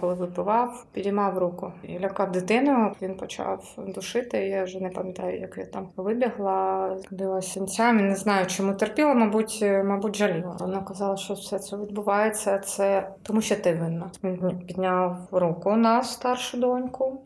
коли випивав, підіймав руку і лякав дитину. Він почав душити. Я вже не пам'ятаю, як я там вибігла, дивилася сінцями. Не знаю, чому терпіла, мабуть, мабуть, жаліла. Вона казала, що все це відбувається. Це тому, що ти винна. Він підняв руку на старшу доньку.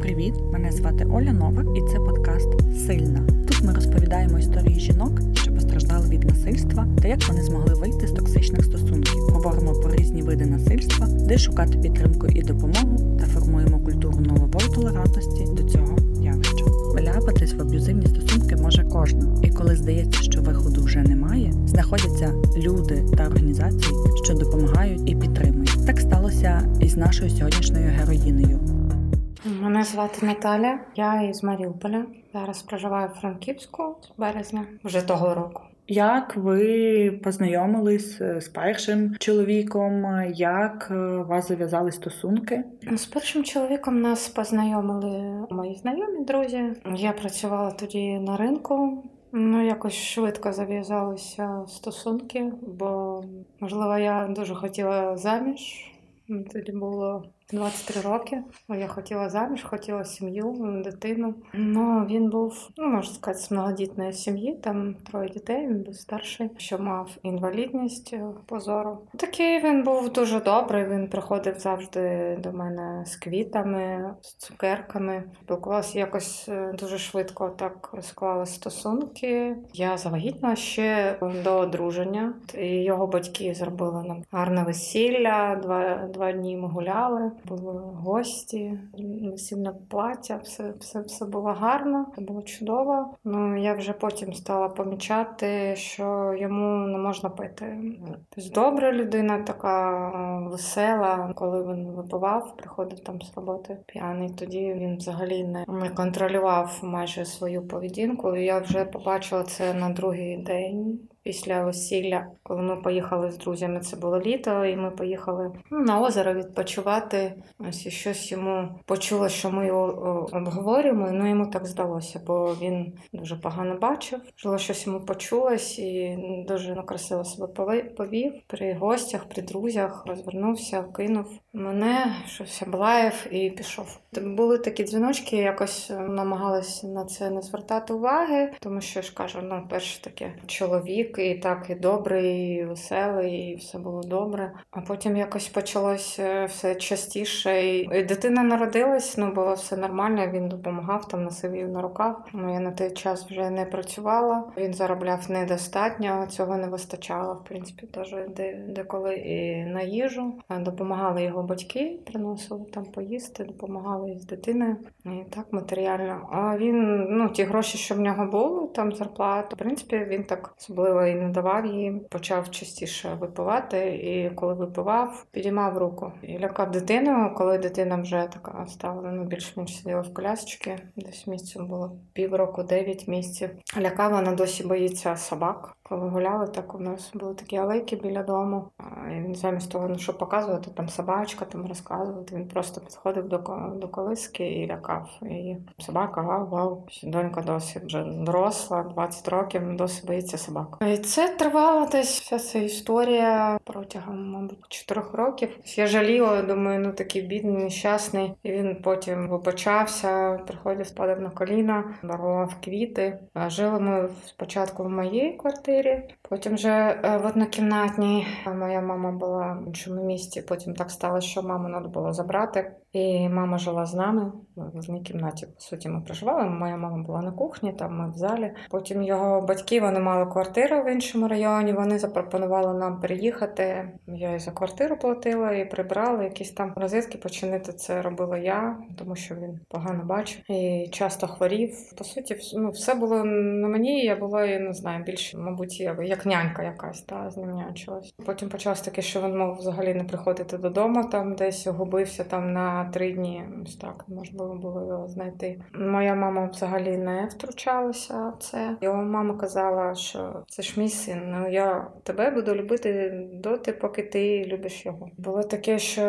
Привіт, мене звати Оля Новак, і це подкаст Сильна. Тут ми розповідаємо історії жінок, що постраждали від насильства, та як вони змогли вийти з токсичних стосунків. Говоримо про різні види насильства, де шукати підтримку і допомогу, та формуємо культуру нової толерантності до цього явища. Вляпатись в аб'юзивні стосунки може кожна, і коли здається, що виходу вже немає, знаходяться люди та організації, що допомагають і підтримують. Так сталося і з нашою сьогоднішньою героїнею. Мене звати Наталя, я із Маріуполя. Зараз проживаю в Франківську з березня вже того року. Як ви познайомились е, з першим чоловіком? Як е, у вас зав'язали стосунки? З першим чоловіком нас познайомили мої знайомі друзі. Я працювала тоді на ринку. Ну, якось швидко зав'язалися стосунки, бо можливо я дуже хотіла заміж. Тоді було 23 роки. Я хотіла заміж, хотіла сім'ю, дитину. Ну він був, ну можна сказати, з многодітної сім'ї, там троє дітей. Він був старший, що мав інвалідність е, позору. Такий він був дуже добрий. Він приходив завжди до мене з квітами, з цукерками. Спілкувалася якось е, дуже швидко. Так склали стосунки. Я завагітна ще до одруження. І його батьки зробили нам гарне весілля. Два, Два дні ми гуляли були гості, весільне плаття, все все, все було гарно, це було чудово. Ну я вже потім стала помічати, що йому не можна пити. Тобто добра людина, така весела, коли він випивав, приходив там з роботи п'яний. Тоді він взагалі не контролював майже свою поведінку. Я вже побачила це на другий день після весілля, коли ми поїхали з друзями, це було літо, і ми поїхали ну, на озеро відпочивати. Ось і щось йому почуло, що ми його обговорюємо. Ну йому так здалося, бо він дуже погано бачив. Жило щось йому почулось і дуже ну, красиво себе повів при гостях, при друзях, розвернувся, кинув мене, щось облаяв і пішов. Були такі дзвіночки, якось намагалися на це не звертати уваги, тому що ж кажу, ну перше таке чоловік і так і добрий, і веселий, і все було добре. А потім якось почалось е, все частіше. І дитина народилась, ну було все нормально. Він допомагав там, носив її на руках. Ну я на той час вже не працювала. Він заробляв недостатньо, цього не вистачало. В принципі, теж деколи і на їжу. Допомагали його батьки, приносили там поїсти, допомагали із дитиною. І так матеріально. А він, ну ті гроші, що в нього були, там зарплата. В принципі, він так особливо і не давав їй, почав частіше випивати. І коли випивав, підіймав руку і лякав дитину. Коли дитина вже така стала ну більш-менш сиділа в колясочці, десь місяцю було півроку, дев'ять місяців. Лякав, вона досі боїться собак. Коли гуляли, так у нас були такі алейки біля дому. І він замість того, ну що показувати, там собачка, там розказувати. Він просто підходив до до колиски і лякав. І собака, вау, вау. Донька досі вже доросла, 20 років, досі боїться собак. І це тривала десь вся ця історія протягом, мабуть, 4 років. Я жаліла, думаю, ну такий бідний, нещасний. І він потім вибачався, приходив, падав на коліна, дарував квіти. Жили ми спочатку в моїй квартирі квартирі. Потім вже е, в однокімнатній моя мама була в іншому місті. Потім так сталося, що маму треба було забрати. І мама жила з нами в одній кімнаті. По суті, ми проживали. Моя мама була на кухні, там ми в залі. Потім його батьки вони мали квартиру в іншому районі. Вони запропонували нам переїхати. Я і за квартиру платила і прибрала якісь там розетки. Починити це робила я, тому що він погано бачив і часто хворів. По суті, ну все було на мені. Я була, я не знаю, більше, мабуть, як нянька якась та з ним нянчилась. Потім почалось таке, що він мав взагалі не приходити додому, там десь губився там на три дні. Ось так можливо було його знайти. Моя мама взагалі не втручалася в це. Його мама казала, що це ж мій син. Ну я тебе буду любити доти, поки ти любиш його. Було таке, що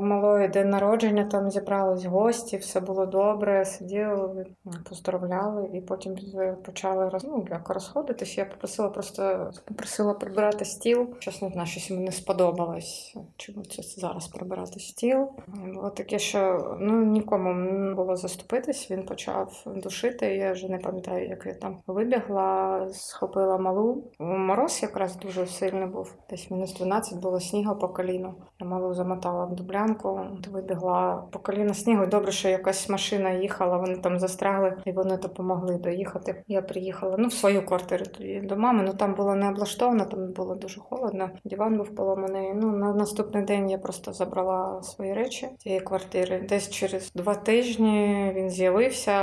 в малої день народження там зібрались гості, все було добре. Сиділи, поздравляли, і потім почали роз... ну, як розходитись. Я попросила просто попросила прибирати стіл. Не знаю, щось йому не сподобалось. Чому це зараз прибирати стіл? Було таке, що ну нікому було заступитись. Він почав душити. Я вже не пам'ятаю, як я там вибігла, схопила малу. Мороз якраз дуже сильний був. Десь мінус 12 було снігу по коліну. Я малу замотала в дублянку, вибігла по коліна снігу. Добре, що якась машина їхала, вони там застрягли і вони допомогли доїхати. Я приїхала ну в свою квартиру тоді до мами. Ну там було не облаштовано, там було дуже холодно. Диван був поломаний. Ну на наступний день я просто забрала свої речі цієї квартири. Десь через два тижні він з'явився,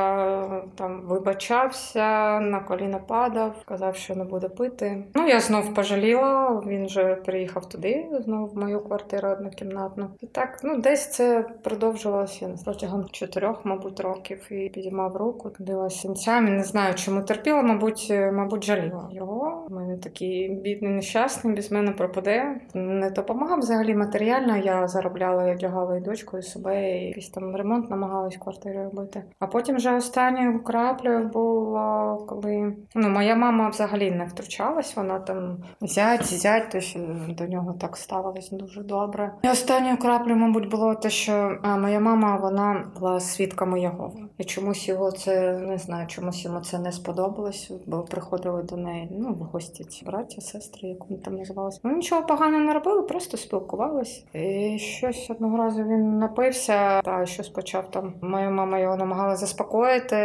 там вибачався, на коліна падав, казав, що не буде пити. Ну я знов пожаліла. Він вже приїхав туди, знову в мою квартиру однокімнатну. І так, ну десь це продовжувалося протягом чотирьох, мабуть, років і підіймав руку, ходила сінцями. Не знаю, чому терпіла, мабуть, мабуть, жаліла його. У мене такий бідний, нещасний, без мене пропаде. Не допомагав взагалі матеріально. Я заробляла, я одягала і дочку, і себе, і якийсь там ремонт намагалась в квартирі робити. А потім вже останньою краплею було, коли ну, моя мама взагалі не втручалась, вона там зять, зять, тож до нього так ставилась дуже добре. І останньою краплею, мабуть, було те, що моя мама вона була свідком його. І чомусь його це не знаю, чомусь йому це не сподобалось, бо приходили до неї ну, в гості ці браття, сестри, як вони там називалися. Ну нічого поганого не робили, просто спілкувались. І щось одного разу він напився, та щось почав там. Моя мама його намагала заспокоїти.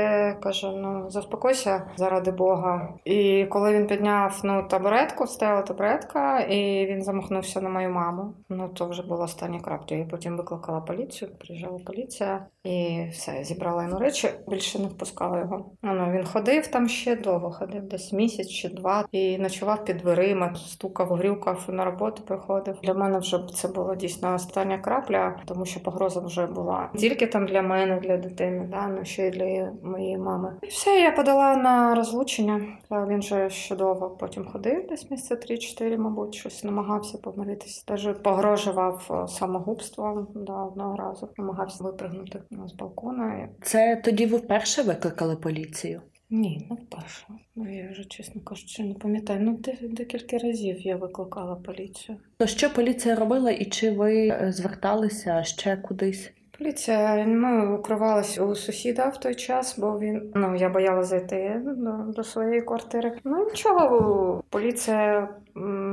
Каже: ну заспокойся заради Бога. І коли він підняв ну табуретку, стояла табуретка, і він замахнувся на мою маму. Ну то вже була остання крапля. Я потім викликала поліцію, приїжджала поліція і все, зібрала йому речі, більше не впускала його. Ну, Він ходив там ще довго, ходив десь місяць чи два і ночував під дверима, стукав, грюкав на роботу. Приходив. Для мене вже це була дійсно остання крапля, тому що погроза вже була тільки там для мене, для дитини, да, ну ще й для моєї мами. І все, я подала на розлучення. Він же ще потім ходив, десь місяця 3-4, мабуть, щось намагався помиритися. Теж погрожував самогубством да, одного разу, намагався випригнути з балкона. Це тоді ви вперше викликали поліцію? Ні, не вперше. Ну, я вже, чесно кажучи, не пам'ятаю. Ну, декілька разів я викликала поліцію. То що поліція робила і чи ви зверталися ще кудись? Поліція ми укривалися у сусіда в той час, бо він ну я боялася зайти до, до своєї квартири. Ну нічого, поліція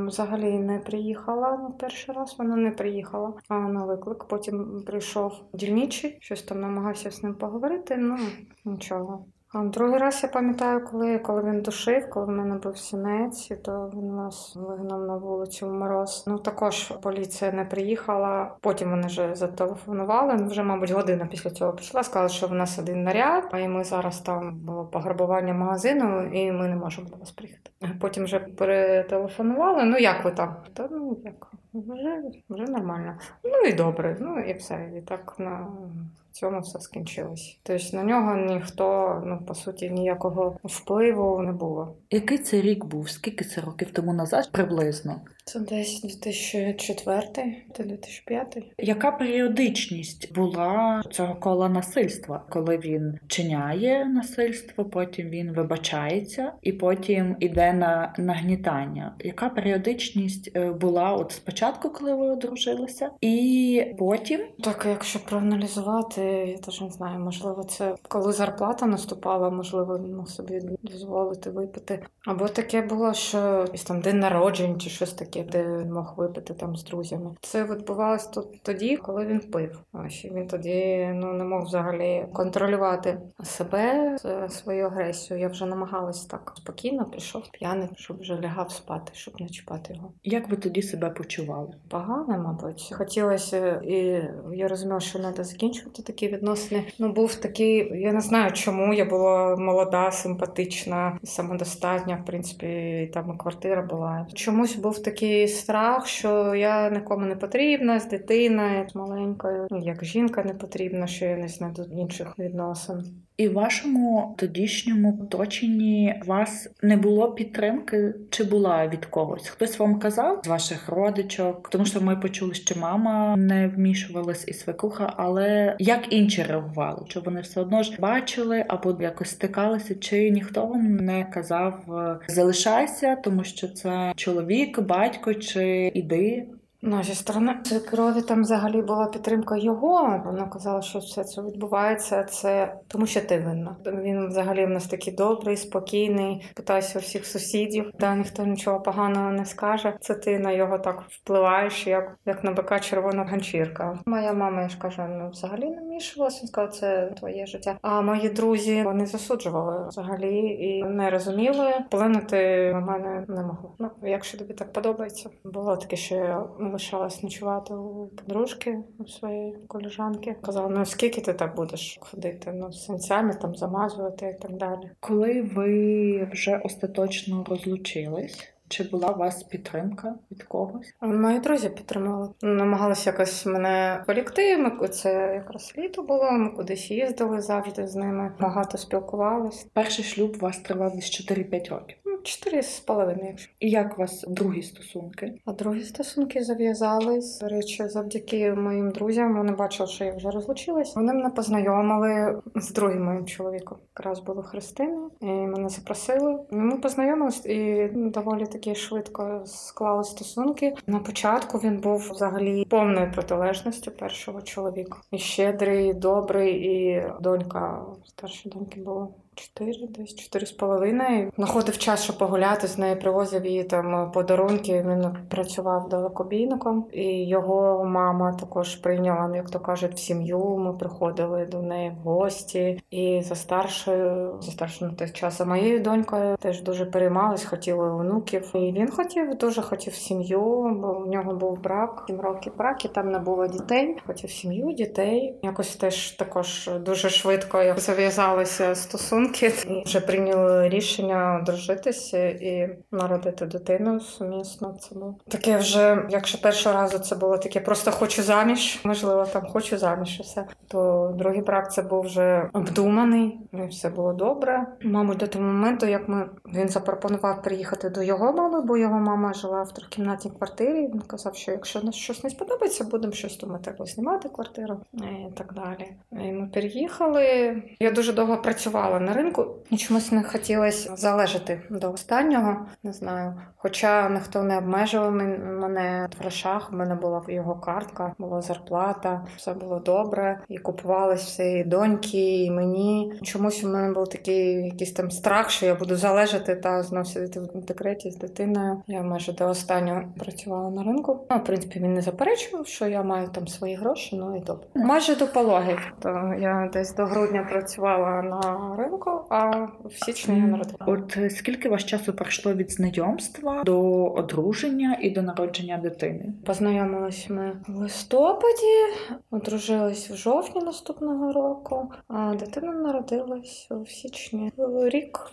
взагалі не приїхала на перший раз. Вона не приїхала а на виклик. Потім прийшов дільничий, щось там намагався з ним поговорити. Ну нічого. А другий раз я пам'ятаю, коли коли він душив, коли в мене був сінець, то він нас вигнав на вулицю в мороз. Ну також поліція не приїхала. Потім вони вже зателефонували. Ну, вже, мабуть, година після цього пішла. Сказали, що в нас один наряд, і ми зараз там було пограбування магазину, і ми не можемо до вас приїхати. Потім вже перетелефонували. Ну як ви там? Та ну як вже вже нормально. Ну і добре. Ну і все. І так на цьому все скінчилось. Тобто на нього ніхто, ну по суті, ніякого впливу не було. Який це рік був? Скільки це років тому назад приблизно? Це десь 2004 та 2005. Яка періодичність була цього кола насильства, коли він чиняє насильство, потім він вибачається і потім іде на нагнітання? Яка періодичність була от спочатку, коли ви одружилися, і потім? Так, якщо проаналізувати, я теж не знаю, можливо, це коли зарплата наступала, можливо, він мог собі дозволити випити. Або таке було, що там день народжень чи щось таке таке, де він мог випити там з друзями. Це відбувалось тут тоді, коли він пив. Ось він тоді ну не мог взагалі контролювати себе, свою агресію. Я вже намагалась так спокійно, прийшов п'яний, щоб вже лягав спати, щоб не чіпати його. Як ви тоді себе почували? Погано, мабуть. Хотілося, і я розуміла, що треба закінчувати такі відносини. Ну був такий, я не знаю, чому я була молода, симпатична, самодостатня. В принципі, там і квартира була. Чомусь був такий такий страх, що я нікому не потрібна з дитиною, маленькою, як жінка не потрібна, що я не знайду інших відносин. І в вашому тодішньому оточенні вас не було підтримки чи була від когось? Хтось вам казав з ваших родичок? Тому що ми почули, що мама не вмішувалась і свекруха, але як інші реагували? Чи вони все одно ж бачили або якось стикалися? Чи ніхто вам не казав залишайся, тому що це чоловік, батько, чи іди? Ну, зі сторони крові там взагалі була підтримка його. Вона казала, що все це відбувається. Це тому, що ти винна. Він взагалі в нас такий добрий, спокійний. Питайся у всіх сусідів. Та ніхто нічого поганого не скаже. Це ти на його так впливаєш, як як на бика червона ганчірка. Моя мама я ж кажу, ну взагалі не вмішувалася. Він сказав, це твоє життя. А мої друзі вони засуджували взагалі і не розуміли. Вплинути на мене не могли. Ну якщо тобі так подобається, було таке, що я лишалась ночувати у подружки у своєї коліжанки. Казала, ну скільки ти так будеш ходити? Ну сенцями там замазувати і так далі. Коли ви вже остаточно розлучились? Чи була у вас підтримка від когось? Мої друзі підтримали. Намагалися якось мене полікти. Ми це якраз літо було. Ми кудись їздили завжди з ними. Багато спілкувались. Перший шлюб у вас тривав десь 4-5 років. Чотири з половиною. І як у вас другі стосунки? А другі стосунки зав'язались. До речі, завдяки моїм друзям вони бачили, що я вже розлучилась. Вони мене познайомили з другим моїм чоловіком. Якраз було Христина, і мене запросили. Ми познайомились і доволі таки швидко склали стосунки. На початку він був взагалі повною протилежністю першого чоловіка. І щедрий, і добрий, і донька старшої доньки була. Чотири, десь чотири з половиною. Знаходив час, щоб погуляти з нею, привозив її там подарунки. Він працював далекобійником, і його мама також прийняла, ну, як то кажуть, в сім'ю. Ми приходили до неї в гості. І за старшою, за старшою на той час, за моєю донькою теж дуже переймались, хотіли онуків. І він хотів, дуже хотів сім'ю, бо в нього був брак, сім років брак, і там не було дітей. Хотів сім'ю, дітей. Якось теж також дуже швидко зав'язалися стосунки стосунки. Вже прийняли рішення одружитися і народити дитину сумісно. Це було таке вже, якщо першого разу це було таке, просто хочу заміж, можливо, там хочу заміж і все. То другий брак це був вже обдуманий, і все було добре. Мабуть, до того моменту, як ми він запропонував приїхати до його мами, бо його мама жила в трикімнатній квартирі. Він казав, що якщо нас щось не сподобається, будемо щось думати, або знімати квартиру і так далі. І Ми переїхали. Я дуже довго працювала ринку і чомусь не хотілося залежати до останнього, не знаю. Хоча ніхто не обмежував мене в грошах, у мене була його картка, була зарплата, все було добре. І купувалися все і доньки, і мені. Чомусь у мене був такий якийсь там страх, що я буду залежати та знов сидіти в декреті з дитиною. Я майже до останнього працювала на ринку. Ну, в принципі, він не заперечував, що я маю там свої гроші, ну і добре. Майже до пологів. То я десь до грудня працювала на ринку року, а в січні я народила. От е, скільки ваш часу пройшло від знайомства до одруження і до народження дитини? Познайомились ми в листопаді, одружились в жовтні наступного року, а дитина народилась у січні. Рік,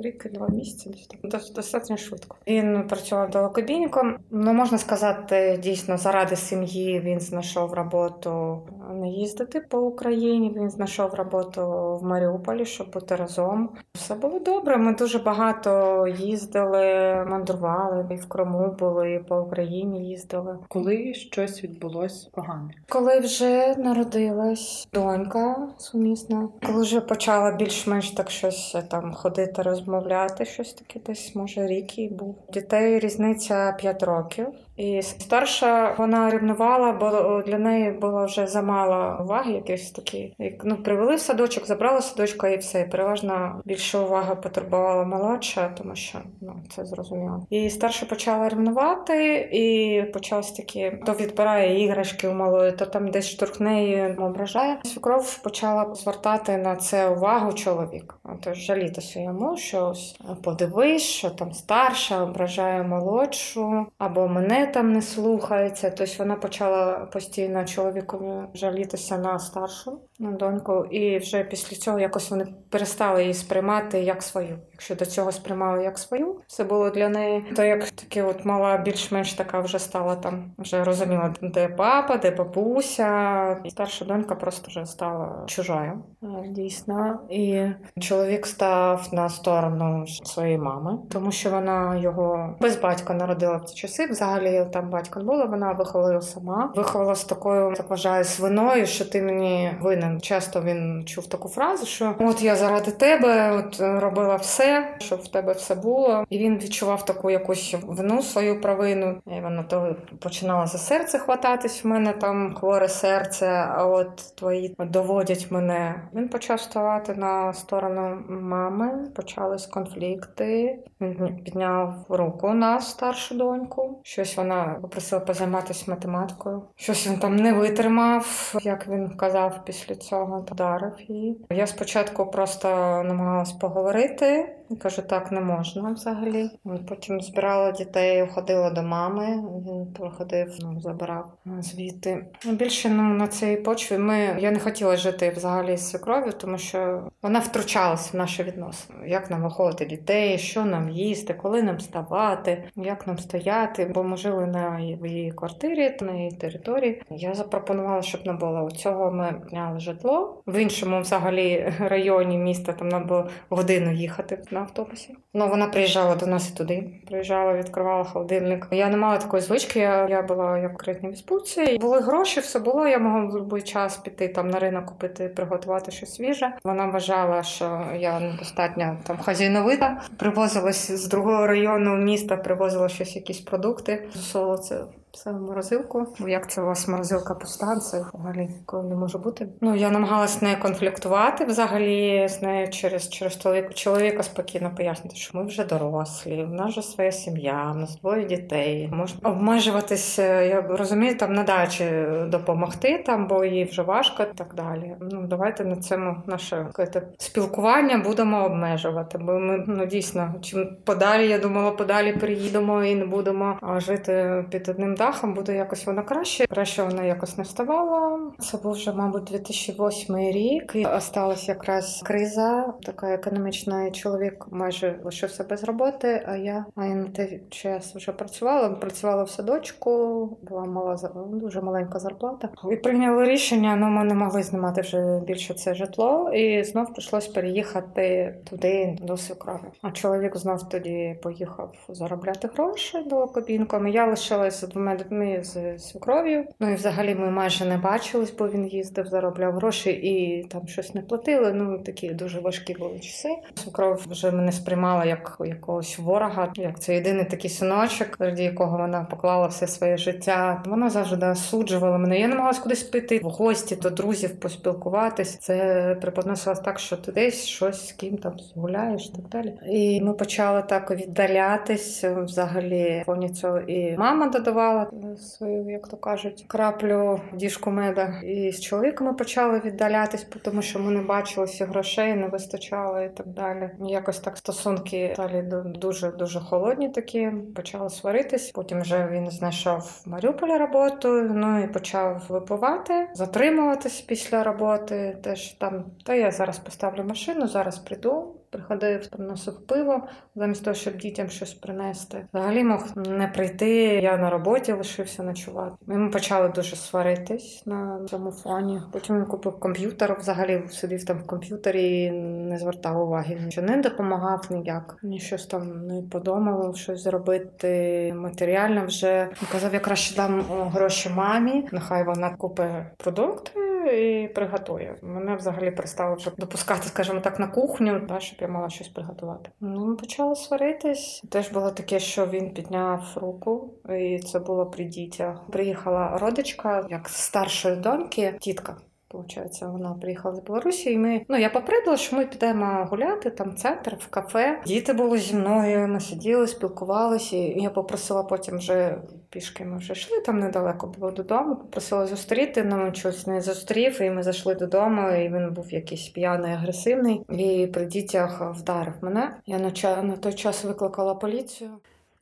рік і два місяці. Достатньо швидко. Він працював далекобійником. Ну можна сказати, дійсно заради сім'ї він знайшов роботу не їздити по Україні. Він знайшов роботу в Маріуполі, щоб бути разом. Все було добре. Ми дуже багато їздили, мандрували і в Криму були, і по Україні їздили. Коли щось відбулось погане? Коли вже народилась донька сумісна, коли вже почала більш-менш так щось там ходити, розмовляти, щось таке, десь може рік і був. Дітей різниця 5 років. І старша вона рівнувала, бо для неї було вже замало уваги, якісь такі. Ну, привели в садочок, забрали садочка і все. І переважно більше уваги потребувала молодша, тому що ну це зрозуміло. І старша почала рівнувати, і почалось такі: то відбирає іграшки у малої, то там десь штурхне і ображає. Свекров почала звертати на це увагу чоловік. Тож жалітися йому, що ось подивись, що там старша ображає молодшу, або мене там не слухається. Тобто вона почала постійно чоловікові жалітися на старшу на доньку, і вже після цього якось вони перестали її сприймати як свою. Якщо до цього сприймали як свою, це було для неї. То як таки, от мала більш-менш така вже стала там, вже розуміла, де папа, де бабуся. І старша донька просто вже стала чужою. Дійсно, і чоловік став на сторону своєї мами, тому що вона його без батька народила в ці часи. Взагалі там батька не було, вона виховала сама. Виховала з такою, так вважаю, свиною, що ти мені винен. Часто він чув таку фразу, що от я заради тебе от робила все, щоб в тебе все було. І він відчував таку якусь вину свою провину. І вона то починала за серце хвататись. В мене там хворе серце, а от твої доводять мене. Він почав ставати на сторону мами, почались конфлікти. Він підняв руку на старшу доньку. Щось вона попросила позайматися математикою. Щось він там не витримав, як він казав після цього, подарив її. Я спочатку просто намагалась поговорити. Кажу, так не можна взагалі. Потім збирала дітей, ходила до мами. Він приходив, ну, забирав звідти. Більше ну, на цій почві ми я не хотіла жити взагалі з свекров'ю, тому що вона втручалася в наші відносини. Як нам виходити дітей, що нам їсти, коли нам вставати, як нам стояти. Бо ми жили на її квартирі, на її території. Я запропонувала, щоб не було цього. Ми зняли житло в іншому, взагалі, районі міста. Там нам було годину їхати на автобусі. Ну вона приїжджала до нас і туди. Приїжджала, відкривала холодильник. Я не мала такої звички. Я я була як критній відпустці. Були гроші, все було. Я могла в будь-який час піти там на ринок купити, приготувати щось свіже. Вона вважала, що я недостатньо там хазяйновита. Привозилась з другого району міста, привозила щось, якісь продукти. Засовувала це все морозилку. Як це у вас морозилка пуста? Це взагалі коли не може бути. Ну я намагалась не конфліктувати взагалі з нею через через чоловіка. Чоловіка спокійно пояснити, що ми вже дорослі, в нас вже своя сім'я, в нас двоє дітей. Можна обмежуватись, я розумію, там на дачі допомогти там, бо їй вже важко і так далі. Ну давайте на цьому наше спілкування будемо обмежувати. Бо ми ну дійсно чим подалі, я думала, подалі приїдемо і не будемо жити під одним дахом буде якось вона краще. Краще вона якось не вставала. Це був вже, мабуть, 2008 рік. І осталась якраз криза, така економічна. і Чоловік майже лишився без роботи. А я а я на той час вже працювала. Працювала в садочку, була мала дуже маленька зарплата. І прийняли рішення. Ну ми не могли знімати вже більше це житло, і знов прийшлось переїхати туди до свекрови. А чоловік знов тоді поїхав заробляти гроші до кабінком. Я лишилася з двома дітьми з свекров'ю. Ну і взагалі ми майже не бачились, бо він їздив, заробляв гроші і там щось не платили. Ну такі дуже важкі були часи. Свекров вже мене сприймала як якогось ворога, як це єдиний такий синочок, раді якого вона поклала все своє життя. Вона завжди осуджувала мене. Я намагалась кудись піти в гості до друзів, поспілкуватись. Це преподносилось так, що ти десь щось з ким там згуляєш, так далі. І ми почали так віддалятись взагалі повні цього. І мама додавала свою, як то кажуть, краплю діжку меда. І з чоловіком почали віддалятись, тому що ми не бачилися грошей, не вистачало і так далі. Якось так стосунки стали дуже дуже холодні. Такі почали сваритись. Потім вже він знайшов в Маріуполі роботу. Ну і почав випивати, затримуватись після роботи. Теж там та я зараз поставлю машину, зараз прийду приходив, приносив пиво, замість того, щоб дітям щось принести. Взагалі мог не прийти. Я на роботі лишився ночувати. Ми почали дуже сваритись на цьому фоні. Потім він купив комп'ютер. Взагалі сидів там в комп'ютері і не звертав уваги. Що не допомагав ніяк. Ні щось там не подумав, щось зробити матеріально. Вже казав, я краще дам гроші мамі. Нехай вона купить продукти і приготує. Мене взагалі перестало вже допускати, скажімо так, на кухню, да, щоб я мала щось приготувати. Ну, ми почали сваритись. Теж було таке, що він підняв руку, і це було при дітях. Приїхала родичка, як старшої доньки, тітка. Получається, вона приїхала з Білорусі, і ми ну я попередила, що ми підемо гуляти там в центр, в кафе. Діти були зі мною. Ми сиділи, спілкувалися. І Я попросила потім вже пішки. Ми вже йшли там недалеко було додому. Попросила зустріти. Нам щось не зустрів, і ми зайшли додому. І він був якийсь п'яний, агресивний. І при дітях вдарив мене. Я на той час викликала поліцію.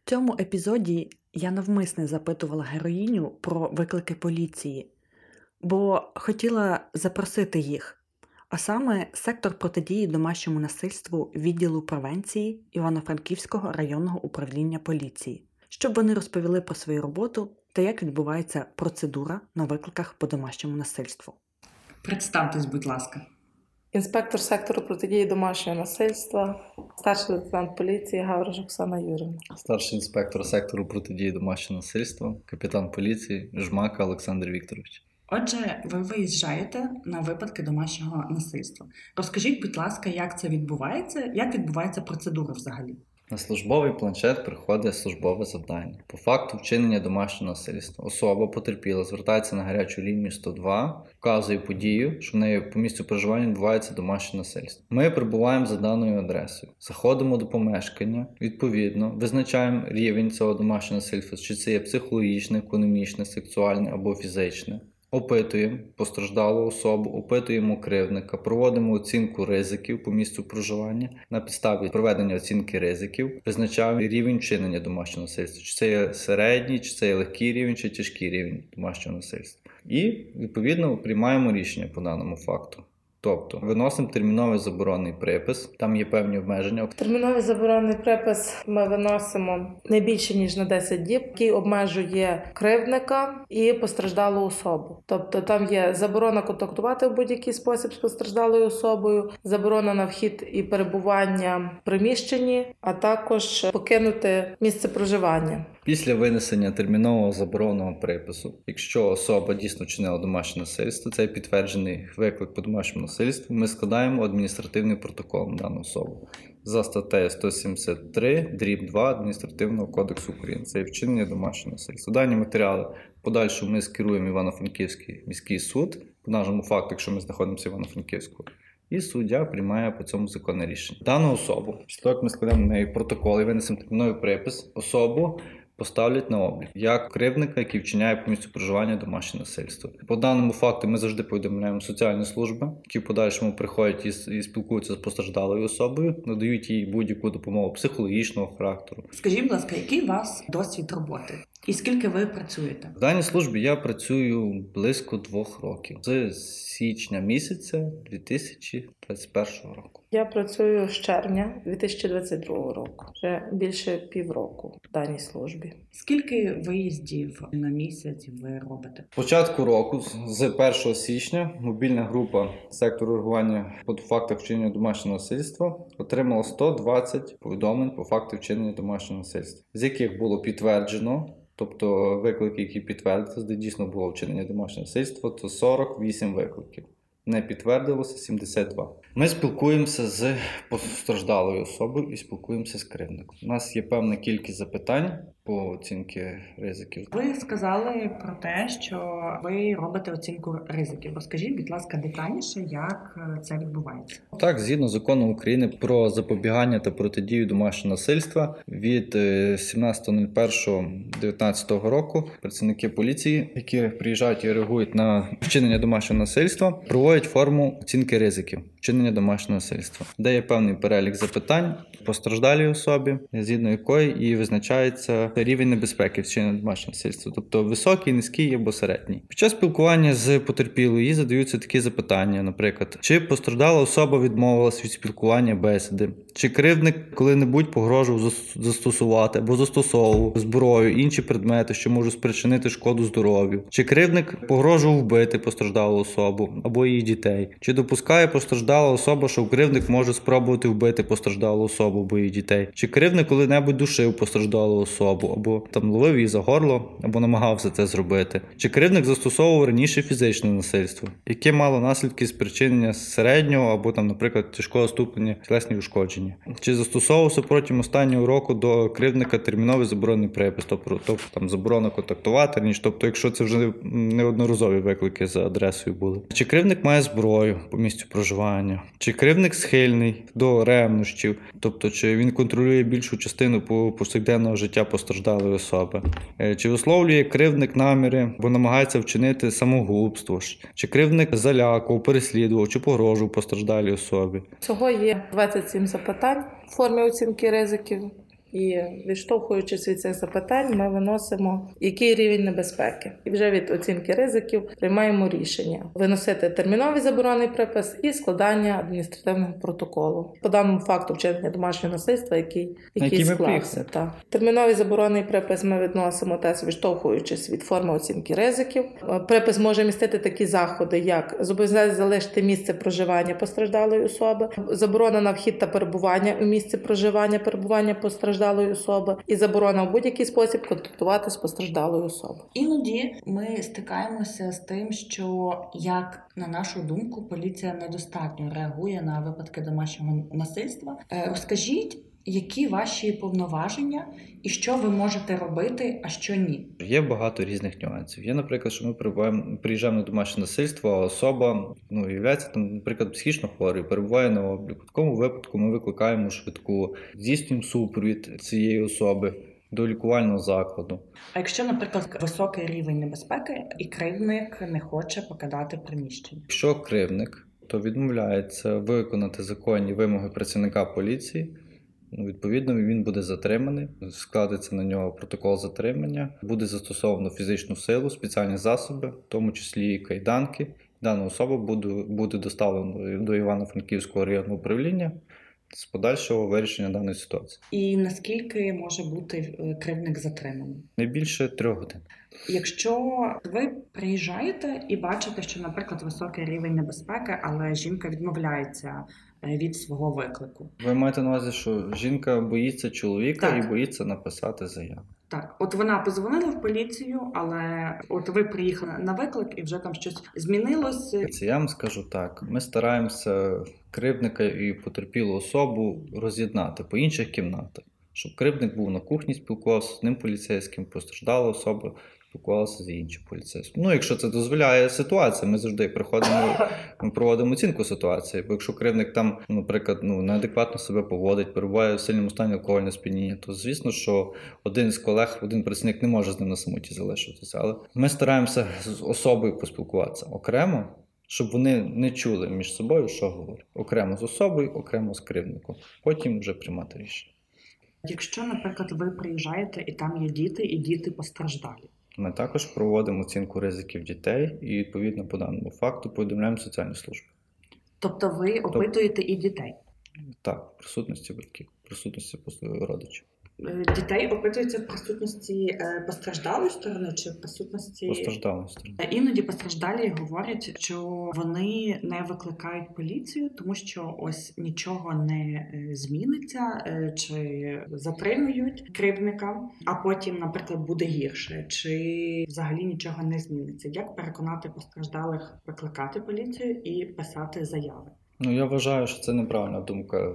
В цьому епізоді Я навмисне запитувала героїню про виклики поліції, бо хотіла запросити їх, а саме сектор протидії домашньому насильству відділу превенції Івано-Франківського районного управління поліції, щоб вони розповіли про свою роботу та як відбувається процедура на викликах по домашньому насильству. Представтесь, будь ласка. Інспектор сектору протидії домашнього насильства, старший лейтенант поліції Гавриш Оксана Юрівна. Старший інспектор сектору протидії домашнього насильства, капітан поліції Жмака Олександр Вікторович. Отже, ви виїжджаєте на випадки домашнього насильства. Розкажіть, будь ласка, як це відбувається, як відбувається процедура взагалі? На службовий планшет приходить службове завдання. По факту вчинення домашнього насильства. Особа потерпіла, звертається на гарячу лінію 102, вказує подію, що в неї по місцю проживання відбувається домашнє насильство. Ми прибуваємо за даною адресою, заходимо до помешкання, відповідно, визначаємо рівень цього домашнього насильства, чи це є психологічне, економічне, сексуальне або фізичне. Опитуємо постраждалу особу, опитуємо кривника, проводимо оцінку ризиків по місцю проживання. На підставі проведення оцінки ризиків визначаємо рівень вчинення домашнього насильства. Чи це є середній, чи це є легкий рівень, чи тяжкий рівень домашнього насильства. І відповідно приймаємо рішення по даному факту. Тобто виносимо терміновий заборонний припис, там є певні обмеження. Терміновий заборонений припис ми виносимо не більше ніж на 10 діб, який обмежує кривдника і постраждалу особу. Тобто там є заборона контактувати в будь-який спосіб з постраждалою особою, заборона на вхід і перебування в приміщенні, а також покинути місце проживання. Після винесення термінового заборонного припису, якщо особа дійсно вчинила домашнє насильство, це підтверджений виклик по домашньому насильству, ми складаємо адміністративний протокол на дану особу за статтею 173 дріб 2 адміністративного кодексу України. Це вчинення домашнього насильства. Дані матеріали подальшому ми скеруємо Івано-Франківський міський суд по нашому факту, якщо ми знаходимося в Івано-Франківську. І суддя приймає по цьому законне рішення. Дану особу, після того, як ми складемо на неї протокол і винесемо терміновий припис, особу поставлять на облік як кривника, який вчиняє по місцю проживання домашнє насильство. По даному факту ми завжди повідомляємо соціальні служби, які в подальшому приходять і, і спілкуються з постраждалою особою, надають їй будь-яку допомогу психологічного характеру. Скажіть, будь ласка, який у вас досвід роботи? І скільки ви працюєте? В даній службі я працюю близько двох років з січня місяця 2021 року. Я працюю з червня 2022 року, вже більше півроку в даній службі. Скільки виїздів на місяць ви робите? Початку року, з 1 січня, мобільна група сектору реагування по фактах вчинення домашнього насильства отримала 120 повідомлень по факту вчинення домашнього насильства, з яких було підтверджено. Тобто виклики, які підтвердилися, де дійсно було вчинення домашнього насильства, то 48 викликів. Не підтвердилося 72. Ми спілкуємося з постраждалою особою і спілкуємося з кривником. У нас є певна кількість запитань по оцінці ризиків. Ви сказали про те, що ви робите оцінку ризиків. Розкажіть, будь ласка, детальніше, як е, це відбувається. Так, згідно закону України про запобігання та протидію домашнього насильства від е, 17.01.19 року працівники поліції, які приїжджають і реагують на вчинення домашнього насильства, проводять форму оцінки ризиків вчинення домашнього насильства, де є певний перелік запитань постраждалій особі, згідно якої і визначається рівень небезпеки вчинення домашнього насильства, тобто високий, низький або середній. Під час спілкування з потерпілою їй задаються такі запитання, наприклад, чи постраждала особа відмовилась від спілкування бесіди, чи кривдник коли-небудь погрожував застосувати або застосовував зброю, інші предмети, що можуть спричинити шкоду здоров'ю, чи кривдник погрожував вбити постраждалу особу або її дітей, чи допускає постраждала особа, що кривдник може спробувати вбити постраждалу особу або її дітей, чи кривдник коли-небудь душив постраждалу особу, або там ловив її за горло, або намагався це зробити, чи кривдник застосовував раніше фізичне насильство, яке мало наслідки спричинення середнього або там, наприклад, тяжкого ступеня тілесні ушкодження, чи застосовувався протягом останнього року до кривдника терміновий заборонений припис, тобто, тобто там заборона контактувати раніше, тобто, якщо це вже неодноразові виклики за адресою були, чи кривдник має зброю по місцю проживання, чи кривдник схильний до ревнощів, тобто чи він контролює більшу частину повсякденного життя постраждалої особи, Е, чи висловлює кривдник наміри, бо намагається вчинити самогубство, чи кривдник залякував, переслідував, чи погрожував постраждалій особі. Всього є 27 запитань в формі оцінки ризиків. І відштовхуючись від цих запитань, ми виносимо який рівень небезпеки, і вже від оцінки ризиків приймаємо рішення виносити терміновий заборонний припис і складання адміністративного протоколу по даному факту вчинення домашнього насильства, який, який який склався. Так. Терміновий заборонний припис ми відносимо теж відштовхуючись від форми оцінки ризиків. Е, Припис може містити такі заходи, як зобов'язання залишити місце проживання постраждалої особи, заборона на вхід та перебування у місці проживання, перебування постраждалої особи, і заборона в будь-який спосіб контактувати з постраждалою особою. Іноді ми стикаємося з тим, що як на нашу думку, поліція недостатньо реагує на випадки домашнього насильства. Е, Розкажіть, які ваші повноваження і що ви можете робити, а що ні? Є багато різних нюансів. Є, наприклад, що ми приїжджаємо на домашнє насильство, а особа ну, є там, наприклад, психічно хворий, перебуває на обліку. В такому випадку ми викликаємо швидку, здійснюємо супровід цієї особи до лікувального закладу. А якщо, наприклад, високий рівень небезпеки і кривдник не хоче покидати приміщення? Якщо кривник, то відмовляється виконати законні вимоги працівника поліції. Ну, відповідно, він буде затриманий, складеться на нього протокол затримання, буде застосовано фізичну силу, спеціальні засоби, в тому числі і кайданки. Дана особа буде, буде доставлена до Івано-Франківського районного управління з подальшого вирішення даної ситуації. І наскільки може бути е, кривдник затриманий? Не більше трьох годин. Якщо ви приїжджаєте і бачите, що, наприклад, високий рівень небезпеки, але жінка відмовляється від свого виклику. Ви маєте на увазі, що жінка боїться чоловіка Так. і боїться написати заяву. Так, от вона позвонила в поліцію, але от ви приїхали на виклик і вже там щось змінилось. Я вам скажу так: ми стараємося кривдника і потерпілу особу роз'єднати по інших кімнатах, щоб кривдник був на кухні, спілкувався з ним поліцейським, постраждала особа, спілкувалася з іншим поліцейським. Ну, якщо це дозволяє ситуація, ми завжди приходимо, ми проводимо оцінку ситуації. Бо якщо кривдник там, наприклад, ну неадекватно себе поводить, перебуває в сильному стані алкогольного сп'яніння, то звісно, що один з колег, один працівник не може з ним на самоті залишитися. Але ми стараємося з особою поспілкуватися окремо. Щоб вони не чули між собою, що говорять. Окремо з особою, окремо з кривдником. Потім вже приймати рішення. Якщо, наприклад, ви приїжджаєте і там є діти, і діти постраждалі. Ми також проводимо оцінку ризиків дітей і відповідно по даному факту повідомляємо соціальні служби. Тобто ви опитуєте і дітей. Так, в присутності батьків, в присутності родичів. Е, Дітей опитуються в присутності е, постраждалої сторони чи в присутності Постраждалої сторони. Е, Іноді постраждалі говорять, що вони не викликають поліцію, тому що ось нічого не зміниться, чи затримують кривдника, а потім, наприклад, буде гірше, чи взагалі нічого не зміниться. Як переконати постраждалих викликати поліцію і писати заяви? Ну я вважаю, що це неправильна думка.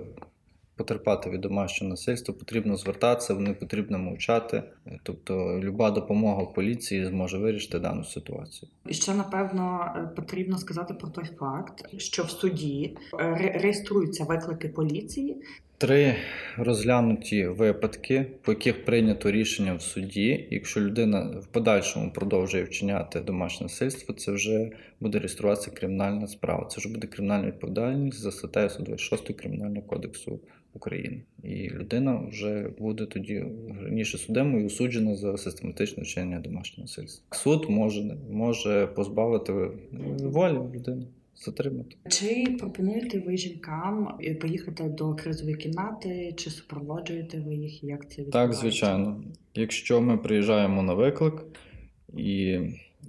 Потерпати від домашнього насильства потрібно звертатися, не потрібно мовчати. Тобто, люба допомога поліції зможе вирішити дану ситуацію. І ще напевно е, потрібно сказати про той факт, що в суді е, реєструються виклики поліції, Три розглянуті випадки, по яких прийнято рішення в суді. Якщо людина в подальшому продовжує вчиняти домашнє насильство, це вже буде реєструватися кримінальна справа. Це вже буде кримінальна відповідальність за статтею 126 Кримінального кодексу України. І людина вже буде тоді раніше судимою і осуджена за систематичне вчинення домашнього насильства. Суд може, може позбавити волі людини, затримати. Чи пропонуєте ви жінкам е, поїхати до кризової кімнати, чи супроводжуєте ви їх? Як це Так, звичайно. Якщо ми приїжджаємо на виклик і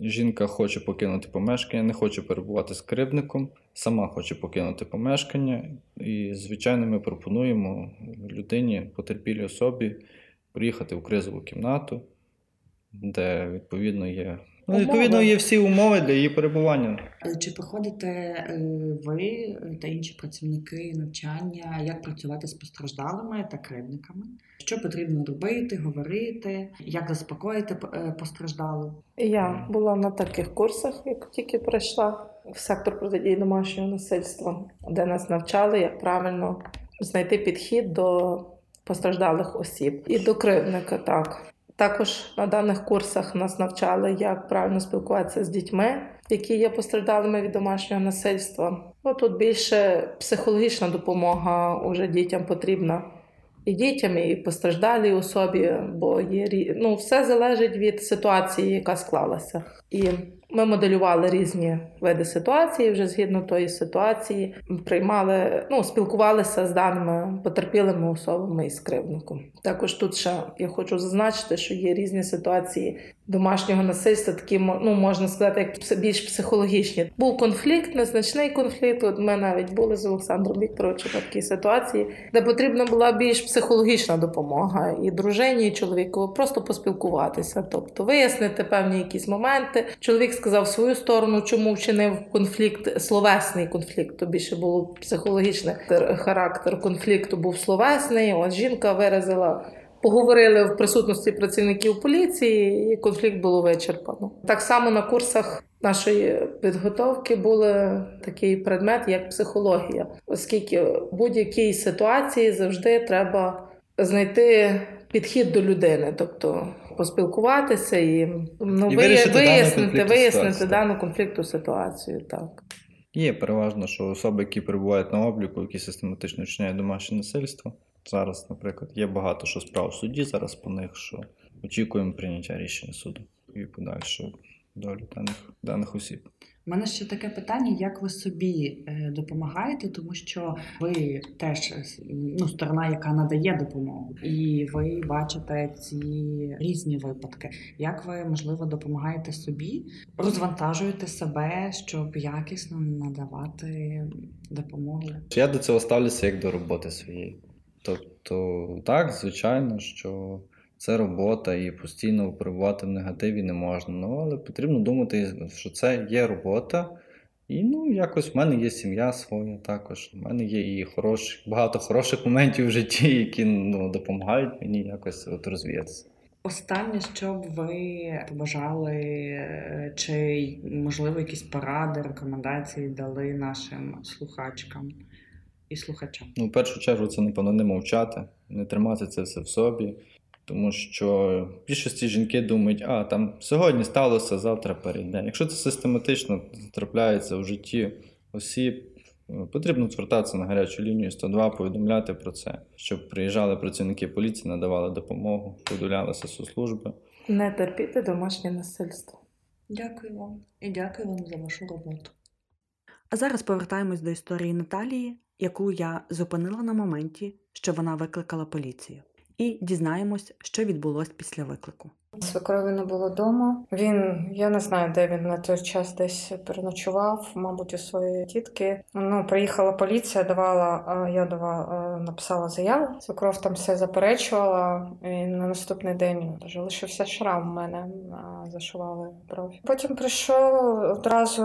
жінка хоче покинути помешкання, не хоче перебувати з кривдником, сама хоче покинути помешкання, і, звичайно, ми пропонуємо людині, потерпілій особі, приїхати в кризову кімнату, де відповідно є. Ну, відповідно, є всі умови для її перебування. Е, Чи проходите е, ви та інші працівники навчання, як працювати з постраждалими та кривдниками? Що потрібно робити, говорити, як заспокоїти е, постраждалу? Я була на таких курсах, як тільки прийшла в сектор протидії домашнього насильства, де нас навчали, як правильно знайти підхід до постраждалих осіб і до кривдника. Так також на даних курсах нас навчали, як правильно спілкуватися з дітьми, які є постраждалими від домашнього насильства. Ну тут більше психологічна допомога уже дітям потрібна. і дітям, і постраждалій особі, бо є ну, все залежить від ситуації, яка склалася. І ми моделювали різні види ситуації. Вже згідно тої ситуації приймали, ну спілкувалися з даними потерпілими особами і з кривдником. Також тут ще я хочу зазначити, що є різні ситуації домашнього насильства, такі ну можна сказати, як більш психологічні. Був конфлікт, незначний конфлікт. От ми навіть були з Олександром Вікторовичем на такій ситуації, де потрібна була більш психологічна допомога і дружині, і чоловіку просто поспілкуватися, тобто вияснити певні якісь моменти. Чоловік сказав свою сторону, чому вчинив конфлікт, словесний конфлікт. То більше було психологічний характер конфлікту був словесний. От жінка виразила. Поговорили в присутності працівників поліції, і конфлікт було вичерпано. Так само на курсах нашої підготовки був такий предмет, як психологія, оскільки в будь-якій ситуації завжди треба знайти підхід до людини, тобто поспілкуватися і, ну, І ви, вияснити, вияснити дану конфлікту ситуацію. Так. Є переважно, що особи, які перебувають на обліку, які систематично вчиняють домашнє насильство. Зараз, наприклад, є багато що справ в суді зараз по них, що очікуємо прийняття рішення суду і подальшу долю даних, даних осіб. Мене ще таке питання: як ви собі е, допомагаєте, тому що ви теж е, ну, сторона, яка надає допомогу, і ви бачите ці різні випадки. Як ви можливо допомагаєте собі, розвантажуєте себе, щоб якісно надавати допомогу? Я до цього ставлюся як до роботи своєї. Тобто, так, звичайно, що це робота і постійно перебувати в негативі не можна. Ну, але потрібно думати, що це є робота. І ну, якось в мене є сім'я своя також. У мене є і хороші, багато хороших моментів в житті, які ну, допомагають мені якось от розвіятися. Останнє, що б ви побажали, е, чи можливо якісь поради, рекомендації дали нашим слухачкам і слухачам? Ну, в першу чергу, це, напевно, не мовчати, не тримати це все в собі. Тому що в більшості жінки думають, а там сьогодні сталося, завтра перейде. Якщо це систематично трапляється в житті осіб, е, потрібно звертатися на гарячу лінію 102, повідомляти про це, щоб приїжджали працівники поліції, надавали допомогу, повідомлялися соцслужби. Не терпіти домашнє насильство. Дякую вам і дякую вам за вашу роботу. А зараз повертаємось до історії Наталії, яку я зупинила на моменті, що вона викликала поліцію, і дізнаємось, що відбулось після виклику. Свекрові не було вдома. Він, я не знаю, де він на той час десь переночував, мабуть, у своєї тітки. Ну, приїхала поліція, давала, я давала, написала заяву. Свекров там все заперечувала. І на наступний день вже лишився шрам у мене, а, зашивали кров. Потім прийшов одразу,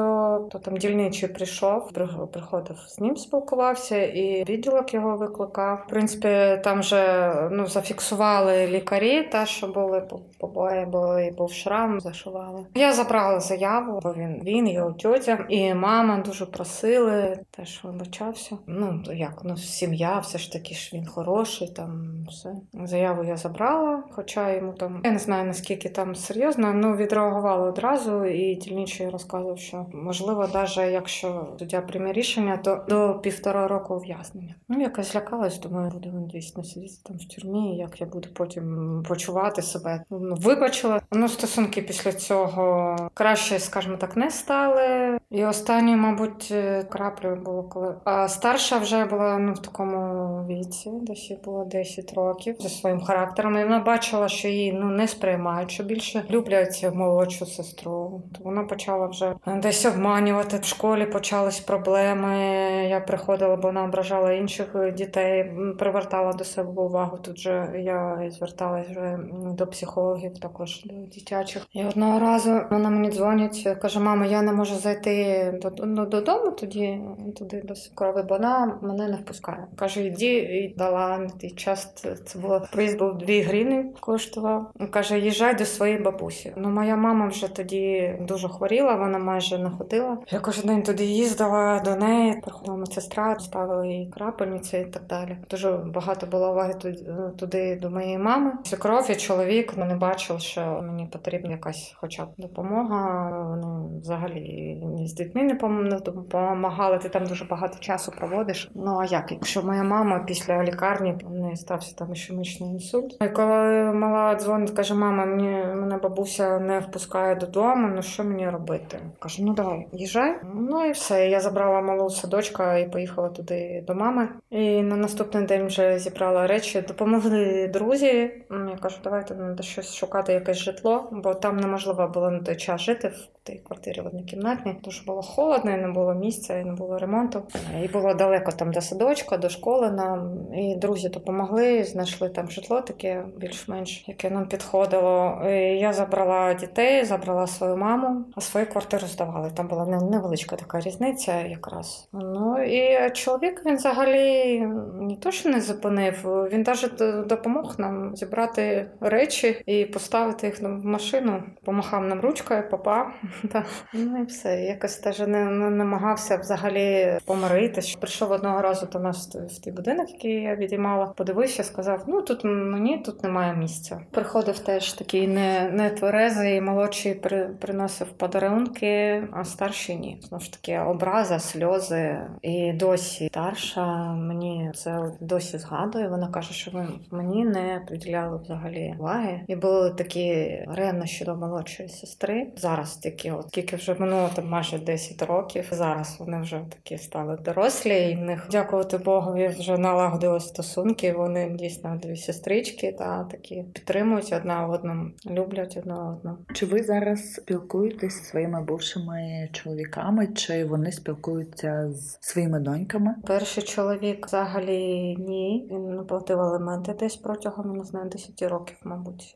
то там дільничий прийшов, приходив з ним, спілкувався, і відділок його викликав. В принципі, там вже ну, зафіксували лікарі, та що були по- бо і був шрам, зашивали. Я забрала заяву, бо він, він, його тьотя і мама дуже просили, теж вибачався. Ну як, ну сім'я, все ж таки ж він хороший, там все. Заяву я забрала, хоча йому там я не знаю наскільки там серйозно, ну відреагували одразу, і дільничий розказував, що можливо, навіть якщо суддя прийме рішення, то до півтора року ув'язнення. Ну якось злякалась, думаю, буде він дійсно сидіти там в тюрмі, як я буду потім почувати себе. Ну, вибачила. Ну, стосунки після цього краще, скажімо так, не стали. І останньою, мабуть, е, краплею було коли. А старша вже була ну, в такому віці, десь їй було 10 років зі своїм характером. І вона бачила, що її ну, не сприймають, що більше люблять молодшу сестру. То вона почала вже десь обманювати. В школі почались проблеми. Я приходила, бо вона ображала інших дітей, привертала до себе увагу. Тут же я зверталась вже до психологів, також до дитячих. І одного разу вона мені дзвонить, каже: мама, я не можу зайти ну, додому тоді, туди до свекрови, бо вона мене не впускає. Каже, йди і дала на той час. Це було проїзд був 2 гривні коштував. Каже, їжджай до своєї бабусі. Ну, моя мама вже тоді дуже хворіла, вона майже не ходила. Я кожен день туди їздила до неї, приходила медсестра, ставила їй крапельниці і так далі. Дуже багато було уваги туди, до моєї мами. Свекров і чоловік ну, не бачили. що мені потрібна якась хоча б допомога. Вони взагалі з дітьми не допомагали. Ти там дуже багато часу проводиш. Ну а як? Якщо моя мама після лікарні в стався там ішемічний інсульт. І коли мала дзвонить, каже: мама, мені мене бабуся не впускає додому. Ну що мені робити? Кажу, ну давай, їжджай. Ну і все. Я забрала малу садочка і поїхала туди до мами. І на наступний день вже зібрала речі, допомогли друзі. Я кажу, давайте треба щось шукати, якесь житло, бо там неможливо було на той час жити в тій квартирі в однокімнатній. Дуже було холодно, і не було місця, і не було ремонту. І було далеко там до садочка, до школи нам. І друзі допомогли, знайшли там житло таке більш-менш, яке нам підходило. І я забрала дітей, забрала свою маму, а свою квартиру здавали. Там була невеличка така різниця якраз. Ну і чоловік він взагалі не то, що не зупинив, він навіть допомог нам зібрати речі і поставити їх в машину. Помахав нам ручкою, папа. Та. Ну і все. Якось теж не, не намагався взагалі помиритися. Прийшов одного разу до нас в той будинок, який я відіймала, подивився, сказав: ну тут мені тут немає місця. Приходив теж такий не, не тверезий, молодший при, приносив подарунки, а старший ні. Знову ж таки, образа, сльози. І досі старша мені це досі згадує. Вона каже, що ви мені не приділяли взагалі уваги. І були такі ревнощі до молодшої сестри. Зараз такі, от тільки вже минуло там майже 10 років. Зараз вони вже такі стали дорослі, і в них, дякувати Богові, вже налагодили стосунки. Вони дійсно дві сестрички та такі підтримують одна одну, люблять одна одну. Чи ви зараз спілкуєтесь зі своїми бувшими чоловіками, чи вони спілкуються з своїми доньками? Перший чоловік взагалі ні. Він не платив аліменти десь протягом не знаю 10 років, мабуть.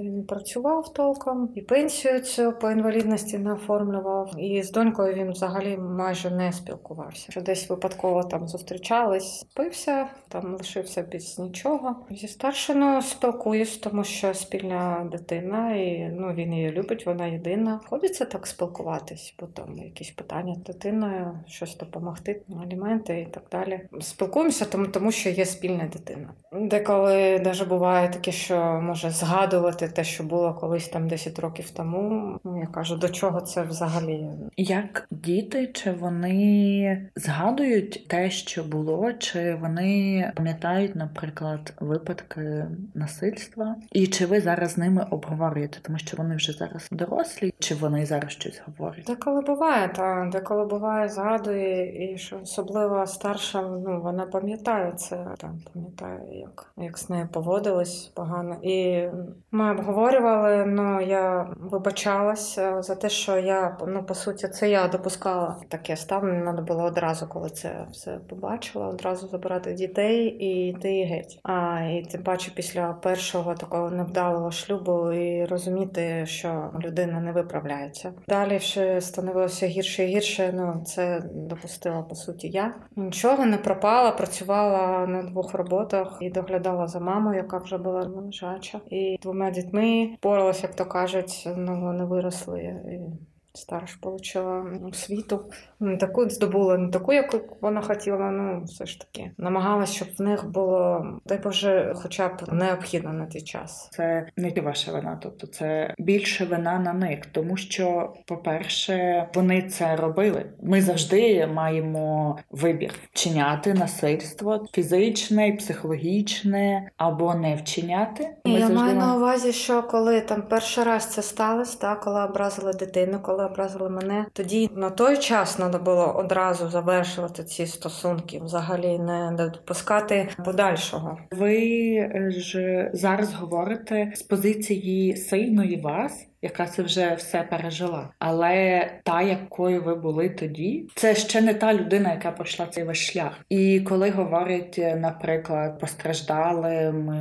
Він не працював толком і пенсію цю по інвалідності не оформлював. І з донькою він взагалі майже не спілкувався. Що десь випадково там зустрічались, пився, там лишився без нічого. Зі старшиною спілкуюсь, тому що спільна дитина, і ну він її любить, вона єдина. Ходиться так спілкуватись, бо там якісь питання з дитиною, щось допомогти, аліменти і так далі. Спілкуємося, тому, тому що є спільна дитина. Деколи навіть буває таке, що може згадувати те, що було колись там 10 років тому. Ну, я кажу, до чого це взагалі? Як діти, чи вони згадують те, що було, чи вони пам'ятають, наприклад, випадки насильства? І чи ви зараз з ними обговорюєте, тому що вони вже зараз дорослі, чи вони зараз щось говорять? Деколи буває, та деколи буває, згадує, і що особливо старша, ну вона пам'ятає це, там пам'ятає, як, як з нею поводились погано. І ми обговорювали, ну я вибачалася за те, що я ну по суті це я допускала таке ставлення. Треба було одразу, коли це все побачила, одразу забирати дітей і йти геть. А і тим паче після першого такого невдалого шлюбу і розуміти, що людина не виправляється. Далі ще становилося гірше і гірше. Ну це допустила по суті я. Нічого не пропала, працювала на двох роботах і доглядала за мамою, яка вже була лежача, і двома дітьми поралась, як то кажуть, ну вони виросли. І... Старш отримала освіту. Не таку здобула, не таку, як вона хотіла. Ну все ж таки намагалась, щоб в них було дай Боже, хоча б необхідно на той час. Це не ваша вина, тобто це більше вина на них, тому що, по-перше, вони це робили. Ми завжди маємо вибір вчиняти насильство фізичне, психологічне або не вчиняти. Ми Я маю на увазі, що коли там перший раз це сталося, так, коли образили дитину, коли образили мене, тоді на той час треба було одразу завершувати ці стосунки, взагалі не допускати подальшого. Ви е, ж зараз говорите з позиції сильної вас, яка це вже все пережила. Але та, якою ви були тоді, це ще не та людина, яка пройшла цей весь шлях. І коли говорять, наприклад, постраждалим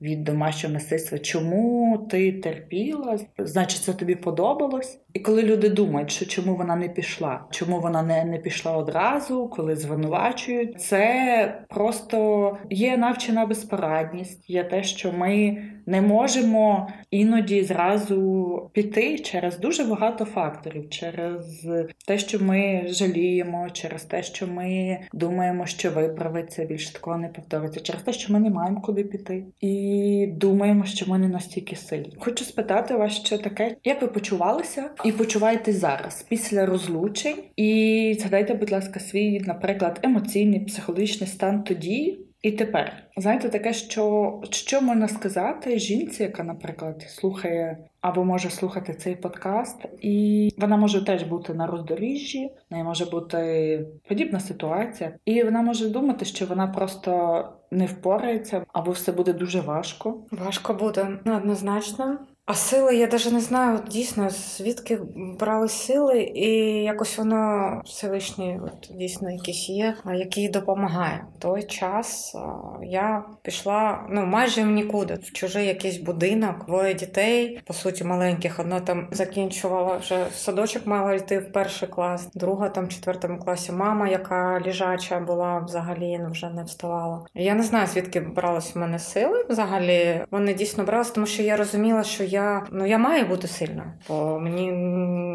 від домашнього насильства, чому ти терпіла? Значить, це тобі подобалось? І коли люди думають, що чому вона не пішла, чому вона не, не пішла одразу, коли звинувачують, це просто є навчена безпорадність, є те, що ми не можемо іноді зразу піти через дуже багато факторів, через те, що ми жаліємо, через те, що ми думаємо, що виправиться, більше такого не повториться, через те, що ми не маємо куди піти, і думаємо, що ми не настільки сильні. Хочу спитати вас ще таке, як ви почувалися і почуваєтесь зараз після розлучень? І згадайте, будь ласка, свій, наприклад, емоційний психологічний стан тоді. І тепер знаєте таке, що що можна сказати жінці, яка, наприклад, слухає або може слухати цей подкаст, і вона може теж бути на роздоріжжі, в неї може бути подібна ситуація, і вона може думати, що вона просто не впорається, або все буде дуже важко. Важко буде однозначно. А сили я навіть не знаю, от дійсно звідки брали сили, і якось воно Всевишній от, дійсно якийсь є, який допомагає. Той час я пішла ну майже в нікуди, в чужий якийсь будинок, двоє дітей, по суті, маленьких. Одна там закінчувала вже в садочок, мала йти в перший клас, друга там в четвертому класі. Мама, яка ліжача була взагалі, ну вже не вставала. Я не знаю, звідки брались в мене сили. Взагалі вони дійсно брались, тому що я розуміла, що я ну я маю бути сильна, бо мені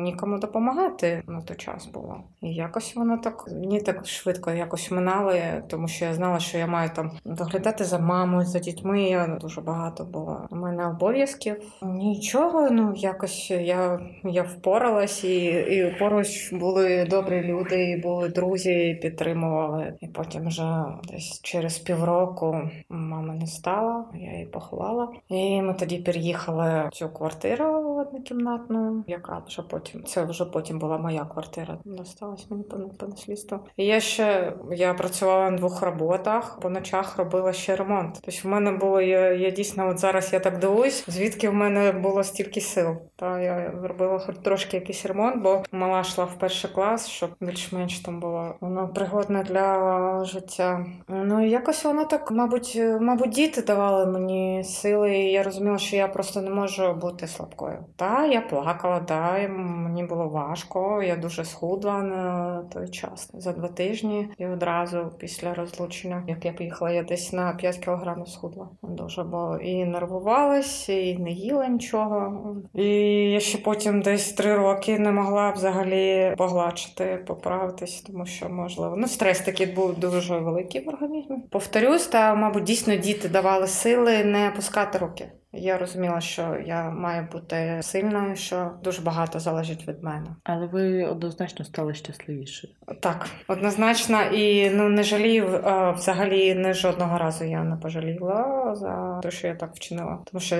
нікому допомагати на той час було. І якось воно так мені так швидко якось минали, тому що я знала, що я маю там доглядати за мамою, за дітьми. Я дуже багато було у мене обов'язків. Нічого, ну якось я я впоралась, і і поруч були добрі люди, і були друзі, і підтримували. І потім вже десь через півроку мама не стала, я її поховала. І ми тоді переїхали цю квартиру однокімнатну, яка вже потім це вже потім була моя квартира. Досталась мені по, по наслідству. І я ще я працювала на двох роботах. По ночах робила ще ремонт. Тобто в мене було я, я дійсно от зараз я так дивуюсь, звідки в мене було стільки сил. Та я робила хоч трошки якийсь ремонт, бо мала йшла в перший клас, щоб більш-менш там було воно пригодне для життя. Ну якось воно так, мабуть, мабуть, діти давали мені сили. і Я розуміла, що я просто не можу бути слабкою. Та я плакала, да, мені було важко. Я дуже схудла на той час за два тижні і одразу після розлучення, як я поїхала, я десь на 5 кілограмів схудла. Дуже бо і нервувалась, і не їла нічого. І я ще потім десь три роки не могла взагалі погладшити, поправитись, тому що можливо ну стрес такий був дуже великий в організмі. Повторюсь, та мабуть, дійсно діти давали сили не опускати руки. Я розуміла, що я маю бути сильною, що дуже багато залежить від мене. Але ви однозначно стали щасливішою. Так, однозначно, і ну не жалію взагалі не жодного разу я не пожаліла за те, що я так вчинила. Тому що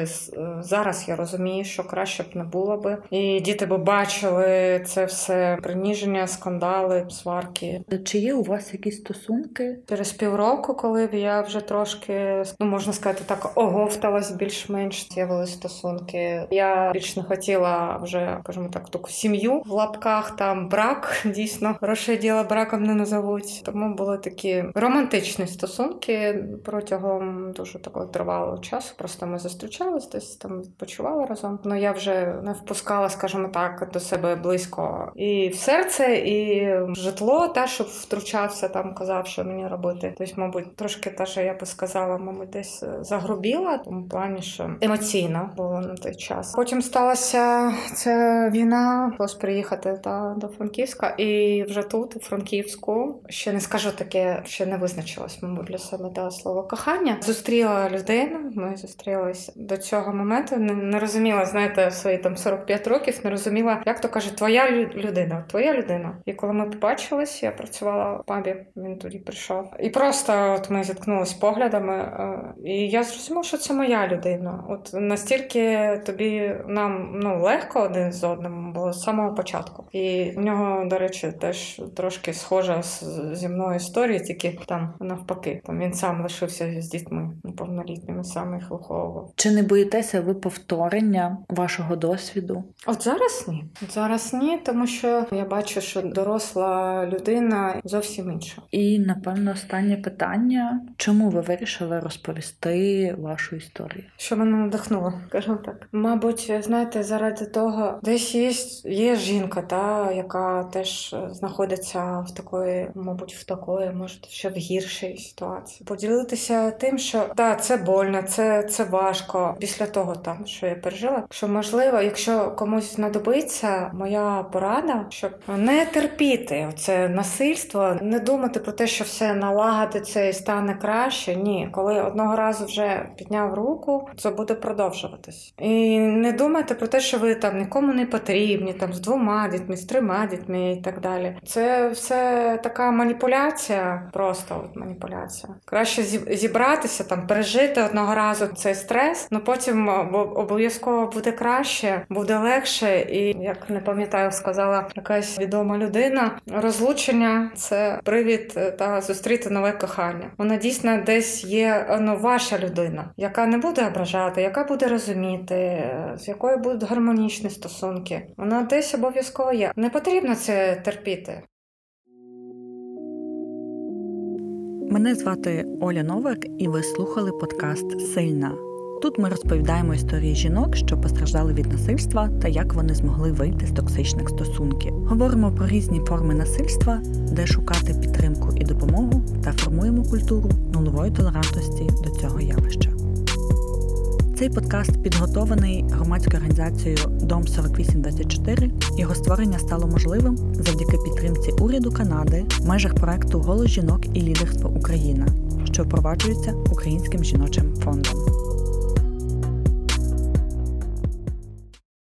зараз я розумію, що краще б не було би. І діти б бачили це все приніження, скандали, сварки. Чи є у вас якісь стосунки? Через півроку, коли я вже трошки ну можна сказати так, оговталась більш-менш менш з'явилися стосунки. Я більш не хотіла вже, скажімо так, таку сім'ю в лапках. Там брак дійсно грошей діла браком не назовуть. Тому були такі романтичні стосунки протягом дуже такого тривалого часу. Просто ми зустрічались, десь там відпочивали разом. Ну я вже не впускала, скажімо так, до себе близько і в серце, і в житло, те, щоб втручався, там казав, що мені робити. Тобто, мабуть, трошки те, що я би сказала, мабуть, десь загрубіла в тому плані, що емоційно було на той час. Потім сталася ця війна, Ось приїхати та до Франківська, і вже тут, у Франківську, ще не скажу таке, ще не визначилась, мабуть, для себе да, слово кохання. Зустріла людину. Ми зустрілися до цього моменту. Не, не розуміла, знаєте, свої там 45 років, не розуміла, як то каже, твоя людина, твоя людина. І коли ми побачились, я працювала в пабі, він тоді прийшов. І просто от ми зіткнулися поглядами, е, і я зрозуміла, що це моя людина. От настільки тобі нам ну легко один з одним було з самого початку. І в нього, до речі, теж трошки схожа з, зі мною історія, тільки там навпаки. Там він сам лишився з дітьми неповнолітніми, сам їх виховував. Чи не боїтеся ви повторення вашого досвіду? От зараз ні. От зараз ні, тому що я бачу, що доросла людина зовсім інша. І напевно останнє питання: чому ви вирішили розповісти вашу історію? Що мене надихнуло, скажімо так. Мабуть, знаєте, заради того, десь є, є жінка, та яка теж знаходиться в такої, мабуть, в такої, може, ще в гіршій ситуації. Поділитися тим, що да, це больно, це це важко. Після того там, що я пережила, що можливо, якщо комусь знадобиться моя порада, щоб не терпіти це насильство, не думати про те, що все налагодиться і стане краще. Ні, коли одного разу вже підняв руку, це буде продовжуватись. І не думайте про те, що ви там нікому не потрібні, там з двома дітьми, з трьома дітьми і так далі. Це все така маніпуляція, просто от маніпуляція. Краще зібратися там, пережити одного разу цей стрес, ну потім обов'язково буде краще, буде легше, і як не пам'ятаю, сказала якась відома людина. Розлучення це привід е, та зустріти нове кохання. Вона дійсно десь є ну, ваша людина, яка не буде ображати, яка буде розуміти, е, з якою будуть гармонічні стосунки. Вона десь обов'язково є. Не потрібно це терпіти. Мене звати Оля Новак, і ви слухали подкаст Сильна. Тут ми розповідаємо історії жінок, що постраждали від насильства та як вони змогли вийти з токсичних стосунків. Говоримо про різні форми насильства, де шукати підтримку і допомогу, та формуємо культуру нулової толерантності до цього явища. Цей подкаст підготований громадською організацією Дом 4824. Його створення стало можливим завдяки підтримці уряду Канади в межах проекту Голос жінок і лідерство Україна, що впроваджується Українським жіночим фондом.